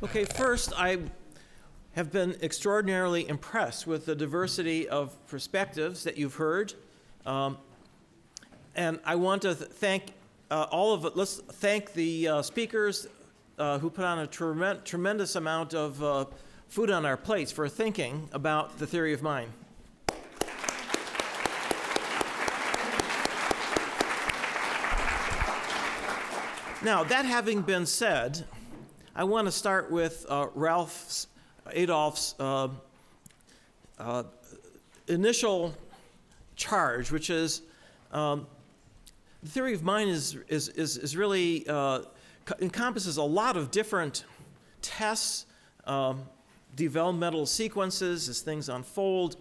Okay, first, I have been extraordinarily impressed with the diversity of perspectives that you've heard. Um, and I want to th- thank uh, all of it. Let's thank the uh, speakers uh, who put on a tremen- tremendous amount of uh, food on our plates for thinking about the theory of mind. Now, that having been said, I want to start with uh, Ralph's, Adolphs' uh, uh, initial charge, which is um, the theory of mind is, is, is, is really uh, encompasses a lot of different tests, um, developmental sequences as things unfold.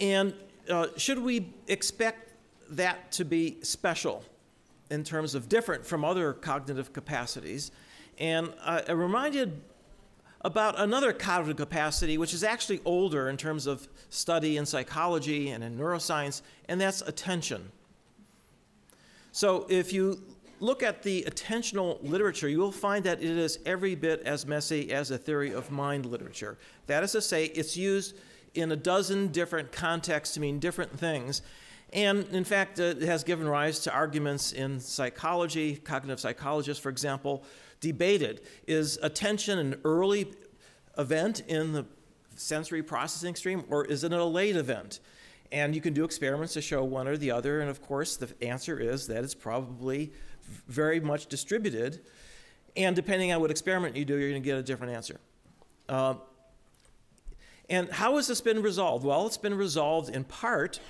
And uh, should we expect that to be special in terms of different from other cognitive capacities? And uh, I reminded about another cognitive capacity, which is actually older in terms of study in psychology and in neuroscience, and that's attention. So if you look at the attentional literature, you will find that it is every bit as messy as a theory of mind literature. That is to say, it's used in a dozen different contexts to mean different things. And in fact, it has given rise to arguments in psychology. Cognitive psychologists, for example, debated is attention an early event in the sensory processing stream, or is it a late event? And you can do experiments to show one or the other. And of course, the answer is that it's probably very much distributed. And depending on what experiment you do, you're going to get a different answer. Uh, and how has this been resolved? Well, it's been resolved in part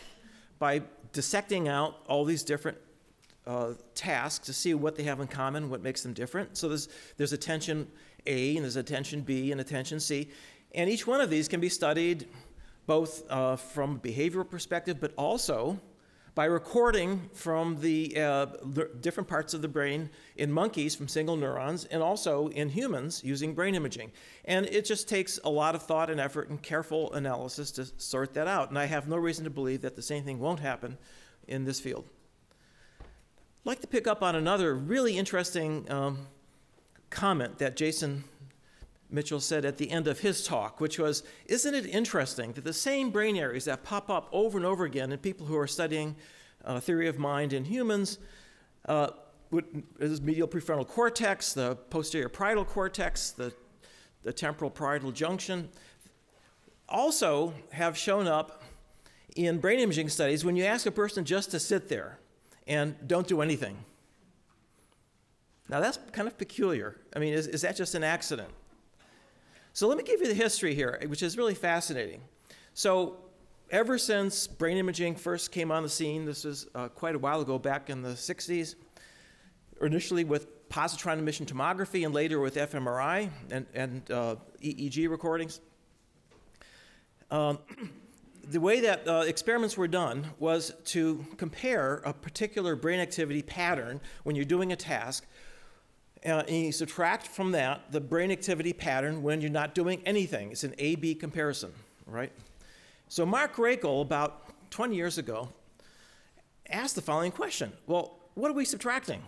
by dissecting out all these different uh, tasks to see what they have in common, what makes them different. So there's, there's attention A, and there's attention B, and attention C. And each one of these can be studied both uh, from a behavioral perspective, but also by recording from the uh, different parts of the brain in monkeys from single neurons and also in humans using brain imaging. And it just takes a lot of thought and effort and careful analysis to sort that out. And I have no reason to believe that the same thing won't happen in this field. I'd like to pick up on another really interesting um, comment that Jason Mitchell said at the end of his talk, which was Isn't it interesting that the same brain areas that pop up over and over again in people who are studying uh, theory of mind in humans, uh, is medial prefrontal cortex, the posterior parietal cortex, the, the temporal parietal junction, also have shown up in brain imaging studies when you ask a person just to sit there and don't do anything. Now that's kind of peculiar. I mean, is, is that just an accident? So let me give you the history here, which is really fascinating. So ever since brain imaging first came on the scene, this was uh, quite a while ago, back in the 60s, initially with positron emission tomography and later with fMRI and, and uh, EEG recordings. Um, the way that uh, experiments were done was to compare a particular brain activity pattern when you're doing a task uh, and you subtract from that the brain activity pattern when you're not doing anything. It's an A B comparison, right? So, Mark Raichle, about 20 years ago, asked the following question Well, what are we subtracting?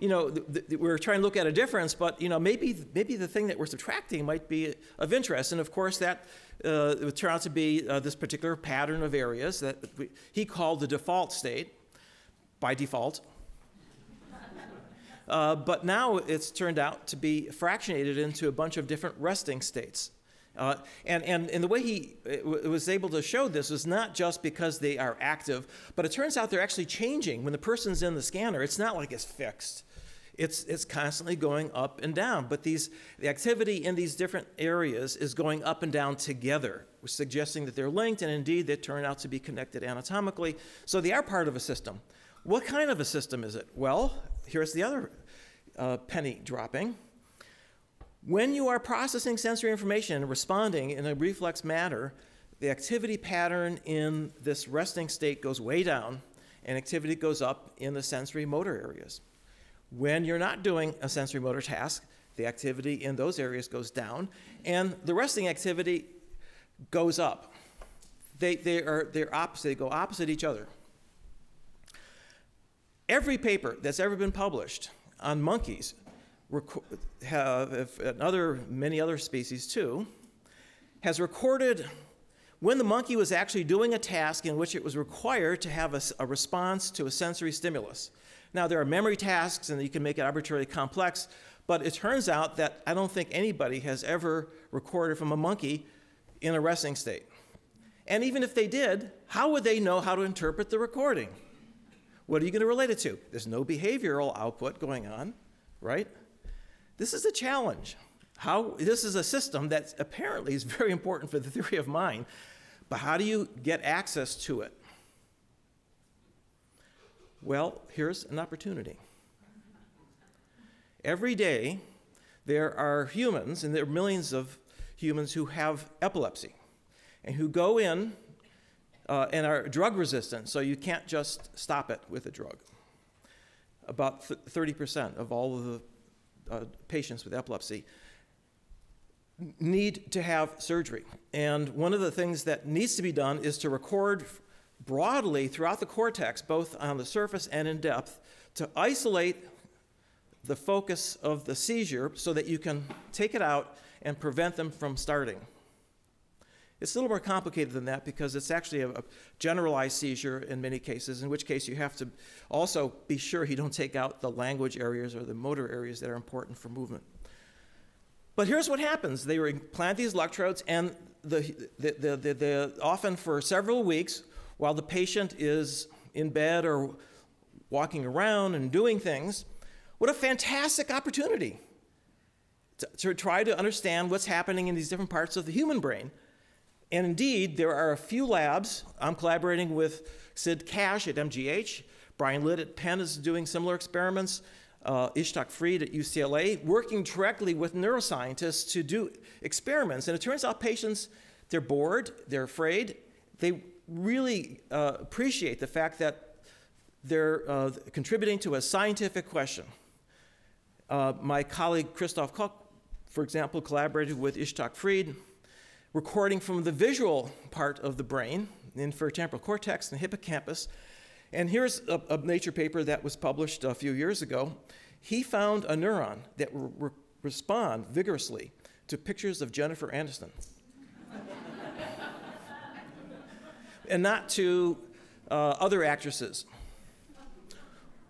You know, th- th- we're trying to look at a difference, but you know, maybe maybe the thing that we're subtracting might be of interest, and of course, that uh, would turn out to be uh, this particular pattern of areas that we, he called the default state by default. Uh, but now it's turned out to be fractionated into a bunch of different resting states. Uh, and, and, and the way he was able to show this was not just because they are active, but it turns out they're actually changing. When the person's in the scanner, it's not like it's fixed. It's, it's constantly going up and down. But these, the activity in these different areas is going up and down together, suggesting that they're linked, and indeed they turn out to be connected anatomically. So they are part of a system. What kind of a system is it? Well, here's the other uh, penny dropping. When you are processing sensory information and responding in a reflex manner, the activity pattern in this resting state goes way down and activity goes up in the sensory motor areas. When you're not doing a sensory motor task, the activity in those areas goes down and the resting activity goes up. They, they are they're opposite, they go opposite each other. Every paper that's ever been published on monkeys have, and other, many other species too, has recorded when the monkey was actually doing a task in which it was required to have a response to a sensory stimulus. Now, there are memory tasks, and you can make it arbitrarily complex, but it turns out that I don't think anybody has ever recorded from a monkey in a resting state. And even if they did, how would they know how to interpret the recording? What are you going to relate it to? There's no behavioral output going on, right? This is a challenge. How, this is a system that apparently is very important for the theory of mind, but how do you get access to it? Well, here's an opportunity. Every day, there are humans, and there are millions of humans who have epilepsy and who go in uh, and are drug resistant, so you can't just stop it with a drug. About th- 30% of all of the uh, patients with epilepsy need to have surgery. And one of the things that needs to be done is to record broadly throughout the cortex, both on the surface and in depth, to isolate the focus of the seizure so that you can take it out and prevent them from starting. It's a little more complicated than that because it's actually a, a, generalized seizure in many cases, in which case you have to also be sure you don't take out the language areas or the motor areas that are important for movement. But here's what happens they implant these electrodes, and the, the, the, the, the often for several weeks, while the patient is in bed or walking around and doing things, what a fantastic opportunity to, to try to understand what's happening in these different parts of the human brain. And indeed, there are a few labs. I'm collaborating with Sid Cash at MGH. Brian Litt at Penn is doing similar experiments. Uh, Itzhak Fried at UCLA, working directly with neuroscientists to do experiments. And it turns out patients, they're bored, they're afraid, they really uh, appreciate the fact that they're uh, contributing to a scientific question. Uh, my colleague Christoph Koch, for example, collaborated with Itzhak Fried recording from the visual part of the brain, the inferotemporal cortex and hippocampus. And here's a, a, Nature paper that was published a few years ago. He found a neuron that re- respond vigorously to pictures of Jennifer Aniston. And not to uh, other actresses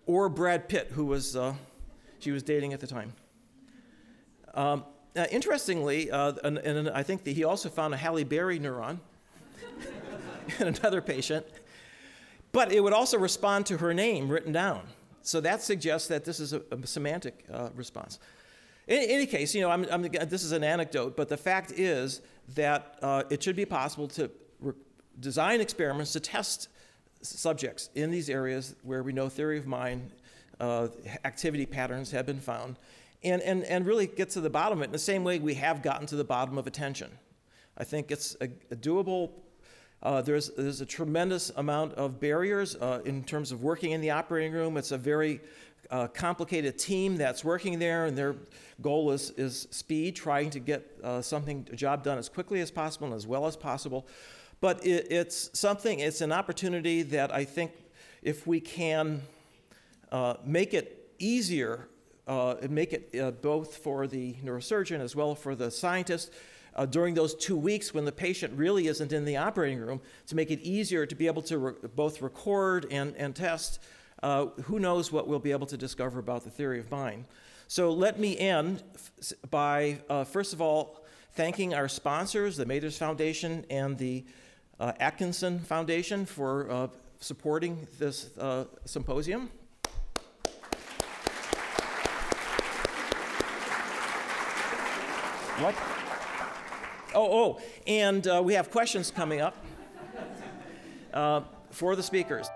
or Brad Pitt, who was uh, she was dating at the time. Um, uh, interestingly, uh, and, and, I think that he also found a Halle Berry neuron in another patient, but it would also respond to her name written down. So that suggests that this is a, a semantic uh, response. In, any case, you know, I'm, I'm, this is an anecdote, but the fact is that uh, it should be possible to re- design experiments to test subjects in these areas where we know theory of mind uh, activity patterns have been found and, and, and really get to the bottom of it in the same way we have gotten to the bottom of attention. I think it's a, a doable. Uh, there's, there's a tremendous amount of barriers uh, in terms of working in the operating room. It's a very uh, complicated team that's working there, and their goal is, is speed, trying to get uh, something, a job done as quickly as possible and as well as possible. But it, it's something, it's an opportunity that I think if we can uh, make it easier uh, make it uh, both for the neurosurgeon as well for the scientist uh, during those two weeks when the patient really isn't in the operating room to make it easier to be able to re- both record and, and test. Uh, who knows what we'll be able to discover about the theory of mind? So let me end f- by, uh, first of all, thanking our sponsors, the Mathers Foundation and the Atkinson Foundation, for supporting this symposium. What? Oh, oh, and uh, we have questions coming up uh, for the speakers.